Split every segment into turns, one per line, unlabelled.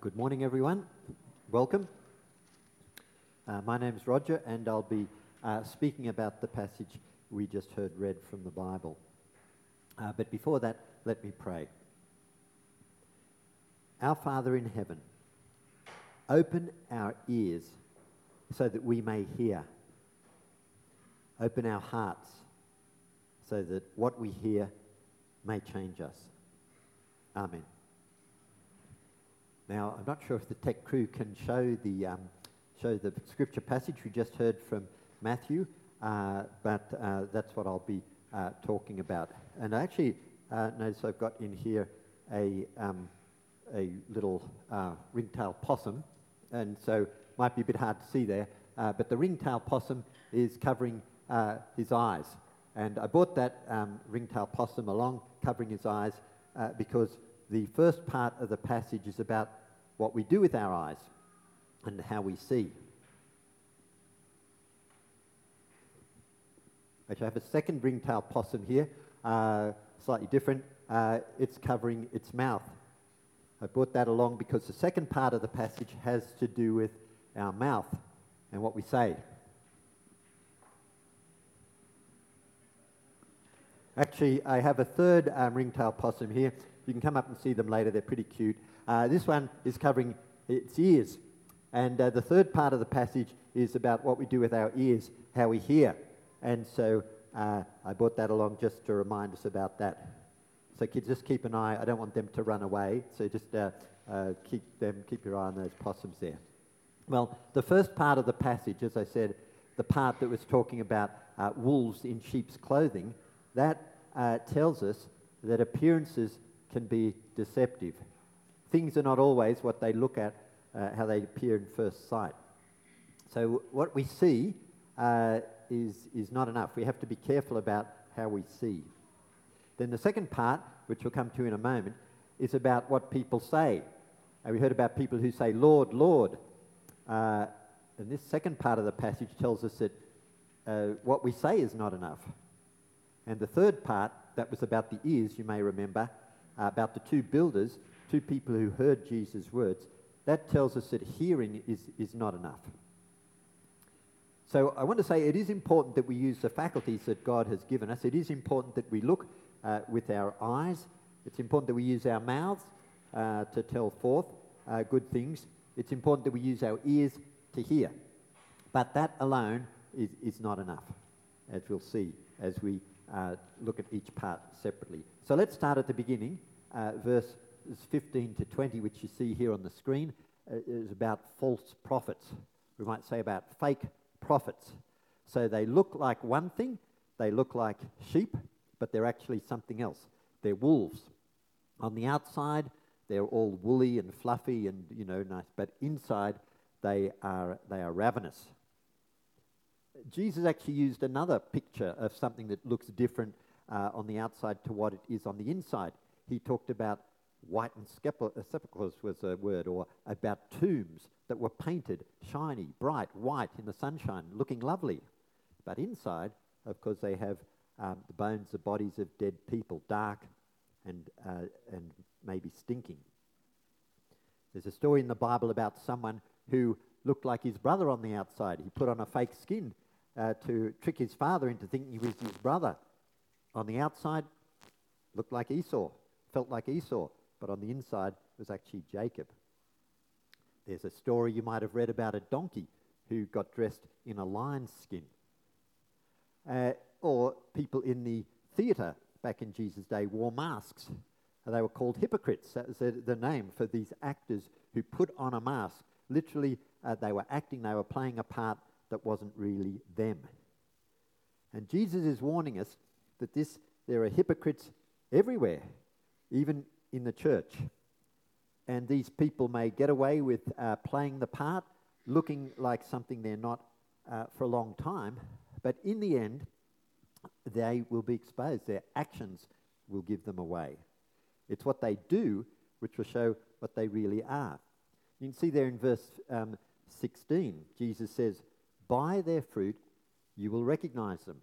good morning, everyone. Welcome. Uh, my name is Roger, and I'll be uh, speaking about the passage we just heard read from the Bible. Uh, but before that, let me pray. Our Father in heaven, open our ears so that we may hear. Open our hearts so that what we hear may change us. Amen. Now, I'm not sure if the tech crew can show the, um, show the scripture passage we just heard from Matthew, uh, but uh, that's what I'll be uh, talking about. And I actually uh, notice I've got in here a, um, a little uh, ringtail possum, and so might be a bit hard to see there, uh, but the ringtail possum is covering his eyes. And I brought that um, ringtail possum along, covering his eyes, because the first part of the passage is about what we do with our eyes and how we see. Actually, I have a second ringtail possum here, uh, slightly different. Uh, it's covering its mouth. I brought that along because the second part of the passage has to do with our mouth and what we say. Actually, I have a third um, ringtail possum here. You can come up and see them later. They're pretty cute. Uh, this one is covering its ears. And uh, the third part of the passage is about what we do with our ears, how we hear. And so uh, I brought that along just to remind us about that. So kids, just keep an eye. I don't want them to run away. So just uh, uh, keep them, keep your eye on those possums there. Well, the first part of the passage, as I said, the part that was talking about uh, wolves in sheep's clothing, that tells us that appearances can be deceptive. Things are not always what they look at, uh, how they appear in first sight. So, what we see uh, is, is not enough. We have to be careful about how we see. Then, the second part, which we'll come to in a moment, is about what people say. We heard about people who say, Lord, Lord. Uh, and this second part of the passage tells us that uh, what we say is not enough. And the third part, that was about the ears, you may remember, about the two builders, two people who heard Jesus' words, that tells us that hearing is, is not enough. So I want to say it is important that we use the faculties that God has given us. It is important that we look uh, with our eyes. It's important that we use our mouths uh, to tell forth uh, good things. It's important that we use our ears to hear. But that alone is, is not enough, as we'll see as we uh, look at each part separately. So let's start at the beginning. Uh, verse 15 to 20, which you see here on the screen, uh, is about false prophets. We might say about fake prophets. So they look like one thing, they look like sheep, but they're actually something else. They're wolves. On the outside, they're all woolly and fluffy and you know nice, but inside they are they are ravenous. Jesus actually used another picture of something that looks different uh, on the outside to what it is on the inside. He talked about whitened uh, sepulchres was a word, or about tombs that were painted shiny, bright, white in the sunshine, looking lovely. But inside, of course, they have um, the bones, the bodies of dead people, dark and, uh, and maybe stinking. There's a story in the Bible about someone who looked like his brother on the outside. He put on a fake skin uh, to trick his father into thinking he was his brother. On the outside, looked like Esau, felt like Esau, but on the inside was actually Jacob. There's a story you might have read about a donkey who got dressed in a lion's skin. Uh, or people in the theatre back in Jesus' day wore masks. They were called hypocrites. That was the, the name for these actors who put on a mask. Literally, uh, they were acting, they were playing a part that wasn't really them. And Jesus is warning us that this, there are hypocrites everywhere, even in the church. And these people may get away with uh, playing the part, looking like something they're not uh, for a long time, but in the end, they will be exposed. Their actions will give them away. It's what they do which will show what they really are. You can see there in verse um, 16, Jesus says, by their fruit you will recognize them.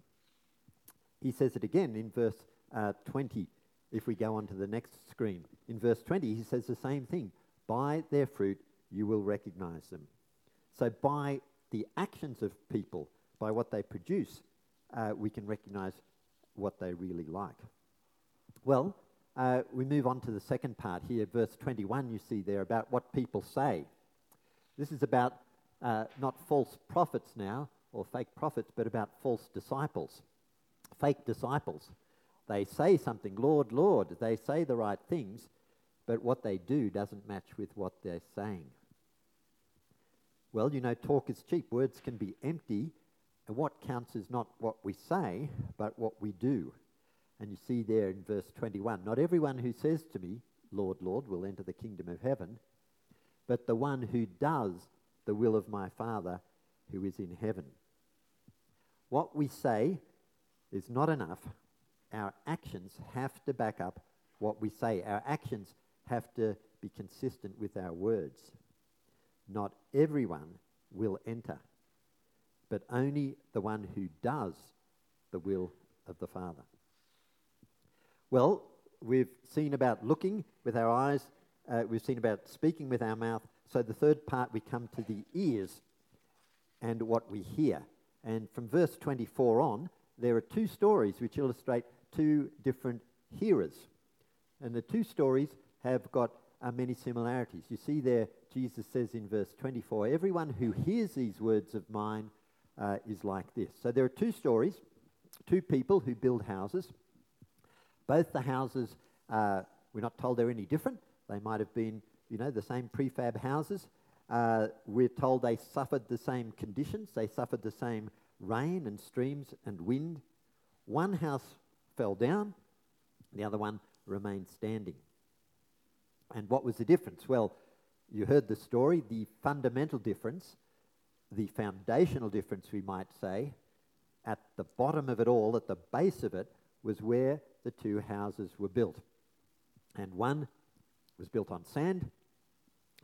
He says it again in verse uh, 20, if we go on to the next screen. In verse 20, he says the same thing. By their fruit you will recognize them. So, by the actions of people, by what they produce, uh, we can recognize what they really like. Well, uh, we move on to the second part here, verse 21, you see there about what people say. This is about uh, not false prophets now, or fake prophets, but about false disciples. Fake disciples. They say something, Lord, Lord. They say the right things, but what they do doesn't match with what they're saying. Well, you know, talk is cheap. Words can be empty, and what counts is not what we say, but what we do. And you see there in verse 21 Not everyone who says to me, Lord, Lord, will enter the kingdom of heaven, but the one who does the will of my Father who is in heaven. What we say is not enough. Our actions have to back up what we say. Our actions have to be consistent with our words. Not everyone will enter, but only the one who does the will of the Father. Well, we've seen about looking with our eyes, uh, we've seen about speaking with our mouth. So, the third part, we come to the ears and what we hear. And from verse 24 on, there are two stories which illustrate two different hearers. And the two stories have got uh, many similarities. You see there, Jesus says in verse 24, Everyone who hears these words of mine uh, is like this. So there are two stories, two people who build houses. Both the houses, uh, we're not told they're any different. They might have been, you know, the same prefab houses. Uh, we're told they suffered the same conditions. They suffered the same rain and streams and wind. One house fell down, the other one remained standing. And what was the difference? Well, you heard the story. The fundamental difference, the foundational difference, we might say, at the bottom of it all, at the base of it, was where the two houses were built. And one was built on sand,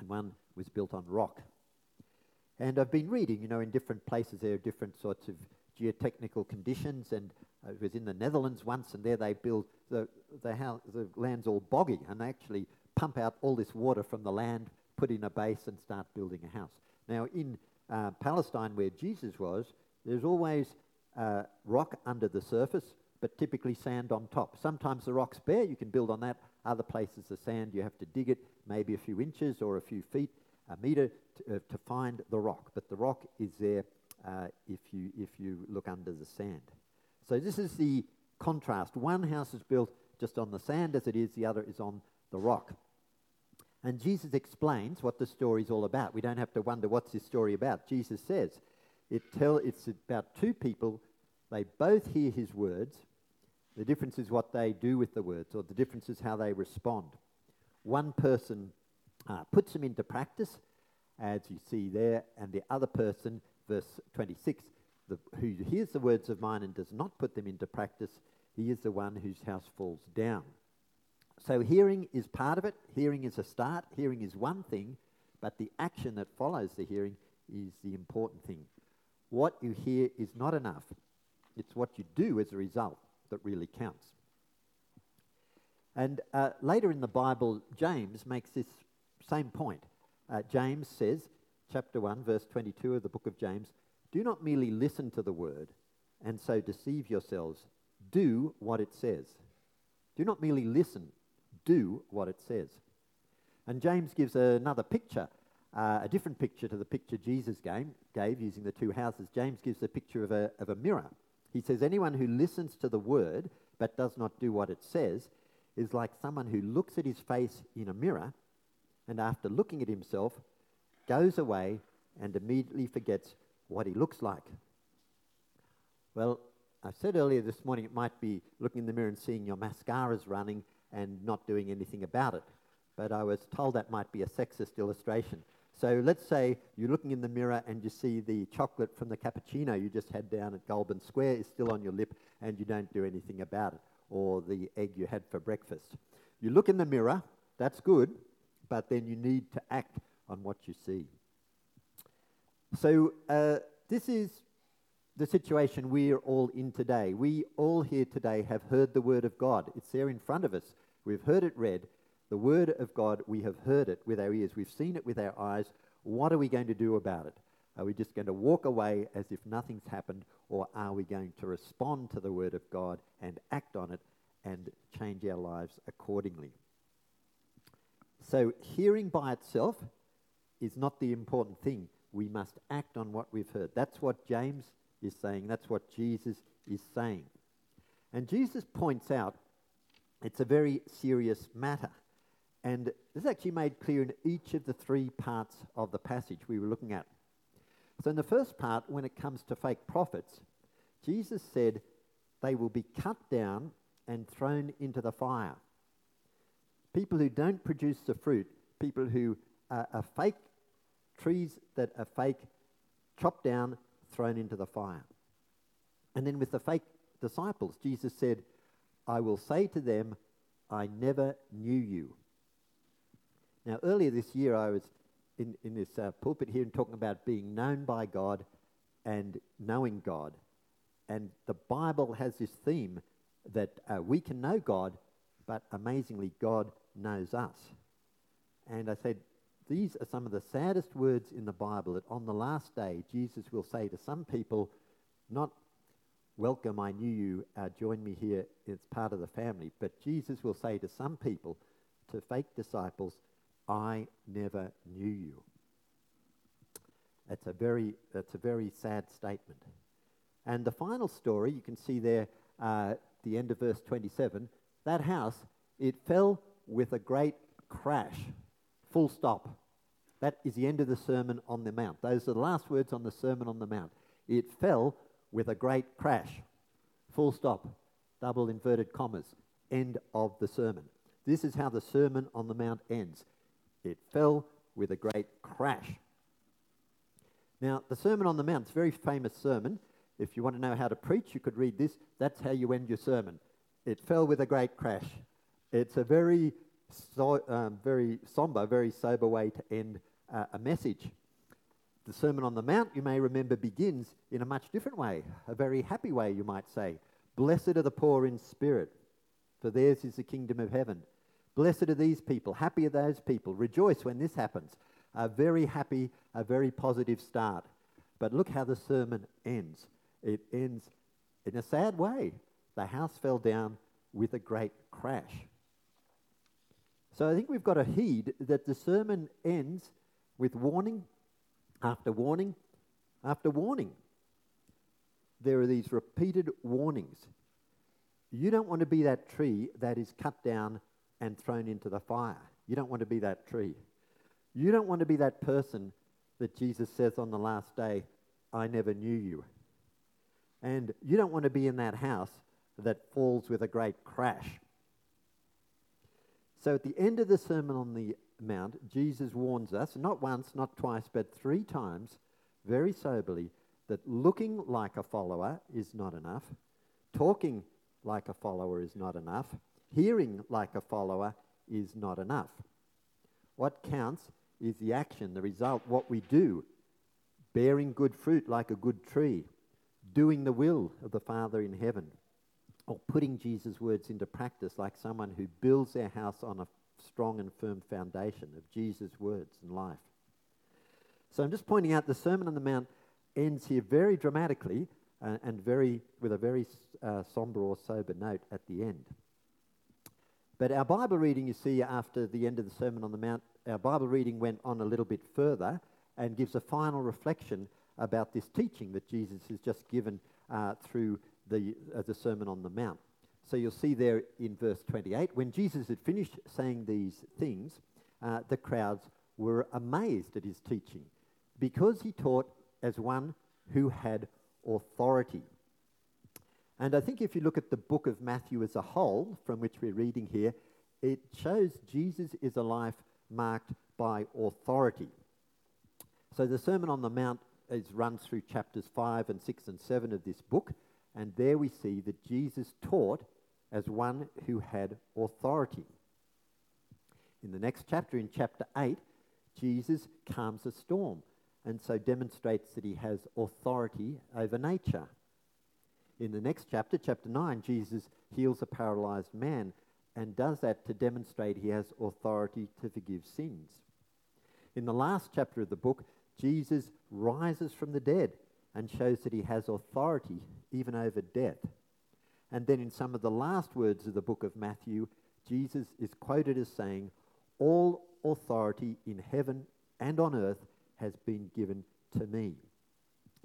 and one was built on rock. And I've been reading, you know, in different places there are different sorts of geotechnical conditions, and I was in the Netherlands once, and there they build the the, house, the land's all boggy, and they actually pump out all this water from the land, put in a base, and start building a house. Now, in uh, Palestine, where Jesus was, there's always uh, rock under the surface, but typically sand on top. Sometimes the rock's bare, you can build on that. Other places, the sand, you have to dig it maybe a few inches or a few feet, a meter to, uh, to find the rock. But the rock is there uh, if, you, if you look under the sand. So this is the contrast. One house is built just on the sand as it is, the other is on the rock. And Jesus explains what the story is all about. We don't have to wonder what's this story about. Jesus says it tell, it's about two people. They both hear his words. The difference is what they do with the words, or the difference is how they respond. One person uh, puts them into practice, as you see there, and the other person, verse 26, the, who hears the words of mine and does not put them into practice, he is the one whose house falls down. So hearing is part of it. Hearing is a start. Hearing is one thing, but the action that follows the hearing is the important thing. What you hear is not enough. It's what you do as a result that really counts. And uh, later in the Bible, James makes this same point. Uh, James says, chapter 1, verse 22 of the book of James, do not merely listen to the word and so deceive yourselves. Do what it says. Do not merely listen, do what it says. And James gives another picture, uh, a different picture to the picture Jesus gave, gave using the two houses. James gives the picture of a, of a mirror. He says, Anyone who listens to the word but does not do what it says is like someone who looks at his face in a mirror and after looking at himself goes away and immediately forgets what he looks like. Well, I said earlier this morning it might be looking in the mirror and seeing your mascara's running and not doing anything about it. But I was told that might be a sexist illustration. So let's say you're looking in the mirror and you see the chocolate from the cappuccino you just had down at Goulburn Square is still on your lip and you don't do anything about it, or the egg you had for breakfast. You look in the mirror, that's good, but then you need to act on what you see. So uh, this is the situation we're all in today. We all here today have heard the word of God. It's there in front of us. We've heard it read, The word of God, we have heard it with our ears, we've seen it with our eyes. What are we going to do about it? Are we just going to walk away as if nothing's happened, or are we going to respond to the word of God and act on it and change our lives accordingly? So, hearing by itself is not the important thing. We must act on what we've heard. That's what James is saying. That's what Jesus is saying. And Jesus points out it's a very serious matter. And this is actually made clear in each of the three parts of the passage we were looking at. So, in the first part, when it comes to fake prophets, Jesus said they will be cut down and thrown into the fire. People who don't produce the fruit, people who are, are fake trees that are fake, chopped down, thrown into the fire. And then with the fake disciples, Jesus said, I will say to them, I never knew you. Now, earlier this year, I was in, in this uh, pulpit here and talking about being known by God and knowing God. And the Bible has this theme that uh, we can know God, but amazingly, God knows us. And I said, these are some of the saddest words in the Bible that on the last day, Jesus will say to some people, not welcome, I knew you, uh, join me here, it's part of the family. But Jesus will say to some people, to fake disciples, I never knew you. That's a very, that's a very sad statement. And the final story, you can see there, uh, the end of verse 27, that house, it fell with a great crash. Full stop. That is the end of the Sermon on the Mount. Those are the last words on the Sermon on the Mount. It fell with a great crash. Full stop. Double inverted commas. End of the sermon. This is how the Sermon on the Mount ends. It fell with a great crash. Now, the Sermon on the Mount is a very famous sermon. If you want to know how to preach, you could read this. That's how you end your sermon. It fell with a great crash. It's a very, so, um, very somber, very sober way to end uh, a message. The Sermon on the Mount, you may remember, begins in a much different way, a very happy way, you might say. Blessed are the poor in spirit, for theirs is the kingdom of heaven. Blessed are these people, happy are those people. Rejoice when this happens. A very happy, a very positive start. But look how the sermon ends. It ends in a sad way. The house fell down with a great crash. So I think we've got to heed that the sermon ends with warning after warning after warning. There are these repeated warnings. You don't want to be that tree that is cut down and thrown into the fire. You don't want to be that tree. You don't want to be that person that Jesus says on the last day, I never knew you. And you don't want to be in that house that falls with a great crash. So at the end of the Sermon on the Mount, Jesus warns us, not once, not twice, but three times, very soberly, that looking like a follower is not enough, talking like a follower is not enough, hearing like a follower is not enough. What counts is the action, the result, what we do, bearing good fruit like a good tree, doing the will of the Father in heaven, or putting Jesus' words into practice like someone who builds their house on a strong and firm foundation of Jesus' words and life. So I'm just pointing out the Sermon on the Mount ends here very dramatically uh, and very with a very uh, somber or sober note at the end. But our Bible reading, you see, after the end of the Sermon on the Mount, our Bible reading went on a little bit further and gives a final reflection about this teaching that Jesus has just given uh, through the, uh, the Sermon on the Mount. So you'll see there in verse 28, when Jesus had finished saying these things, uh, the crowds were amazed at his teaching because he taught as one who had authority. And I think if you look at the book of Matthew as a whole, from which we're reading here, it shows Jesus is a life marked by authority. So the Sermon on the Mount is runs through chapters 5 and 6 and 7 of this book, and there we see that Jesus taught as one who had authority. In the next chapter, in chapter 8, Jesus calms a storm and so demonstrates that he has authority over nature. In the next chapter, chapter 9, Jesus heals a paralyzed man and does that to demonstrate he has authority to forgive sins. In the last chapter of the book, Jesus rises from the dead and shows that he has authority even over death. And then in some of the last words of the book of Matthew, Jesus is quoted as saying, All authority in heaven and on earth has been given to me.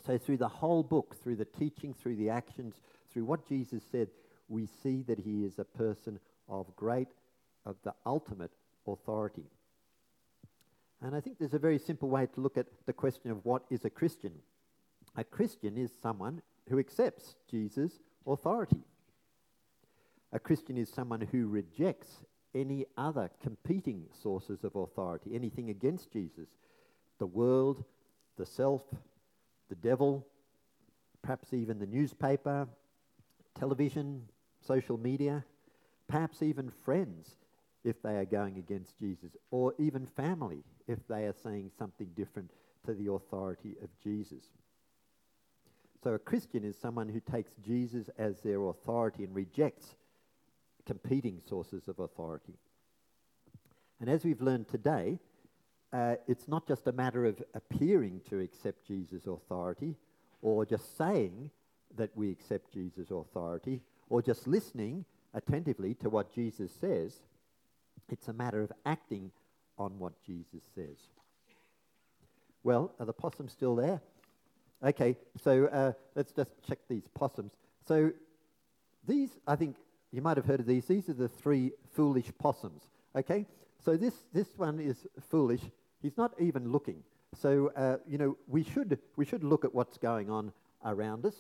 So, through the whole book, through the teaching, through the actions, through what Jesus said, we see that he is a person of great, of the ultimate authority. And I think there's a very simple way to look at the question of what is a Christian. A Christian is someone who accepts Jesus' authority. A Christian is someone who rejects any other competing sources of authority, anything against Jesus. The world, the self, the devil, perhaps even the newspaper, television, social media, perhaps even friends if they are going against Jesus, or even family if they are saying something different to the authority of Jesus. So a Christian is someone who takes Jesus as their authority and rejects competing sources of authority. And as we've learned today, uh, it's not just a matter of appearing to accept Jesus' authority or just saying that we accept Jesus' authority or just listening attentively to what Jesus says. It's a matter of acting on what Jesus says. Well, are the possums still there? Okay, so uh, let's just check these possums. So these, I think, you might have heard of these. These are the three foolish possums. Okay, so this this one is foolish. He's not even looking. So uh, you know we should we should look at what's going on around us,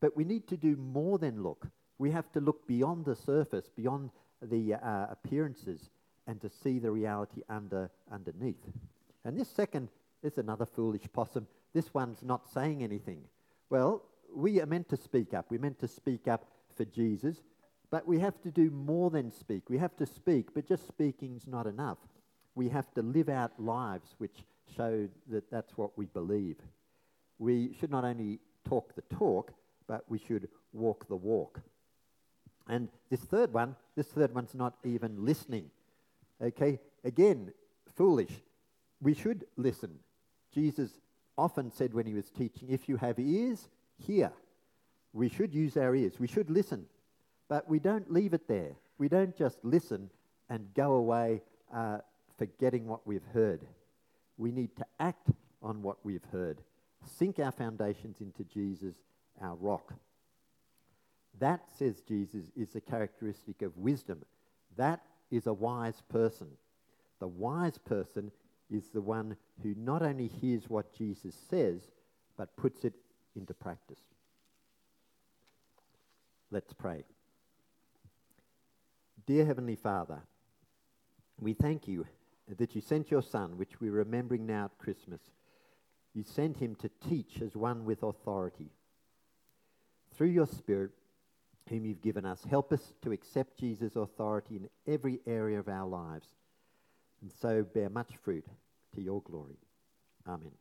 but we need to do more than look. We have to look beyond the surface, beyond the uh, appearances, and to see the reality under underneath. And this second is another foolish possum. This one's not saying anything. Well, we are meant to speak up. We're meant to speak up for Jesus, but we have to do more than speak. We have to speak, but just speaking's not enough. We have to live out lives which show that that's what we believe. We should not only talk the talk, but we should walk the walk. And this third one, this third one's not even listening. Okay, again, foolish. We should listen. Jesus often said when he was teaching, if you have ears, hear. We should use our ears. We should listen. But we don't leave it there. We don't just listen and go away uh, forgetting what we've heard. We need to act on what we've heard, sink our foundations into Jesus, our rock. That, says Jesus, is a characteristic of wisdom. That is a wise person. The wise person is the one who not only hears what Jesus says, but puts it into practice. Let's pray. Dear Heavenly Father, we thank you that you sent your Son, which we're remembering now at Christmas. You sent him to teach as one with authority. Through your Spirit, whom you've given us. Help us to accept Jesus' authority in every area of our lives and so bear much fruit to your glory. Amen.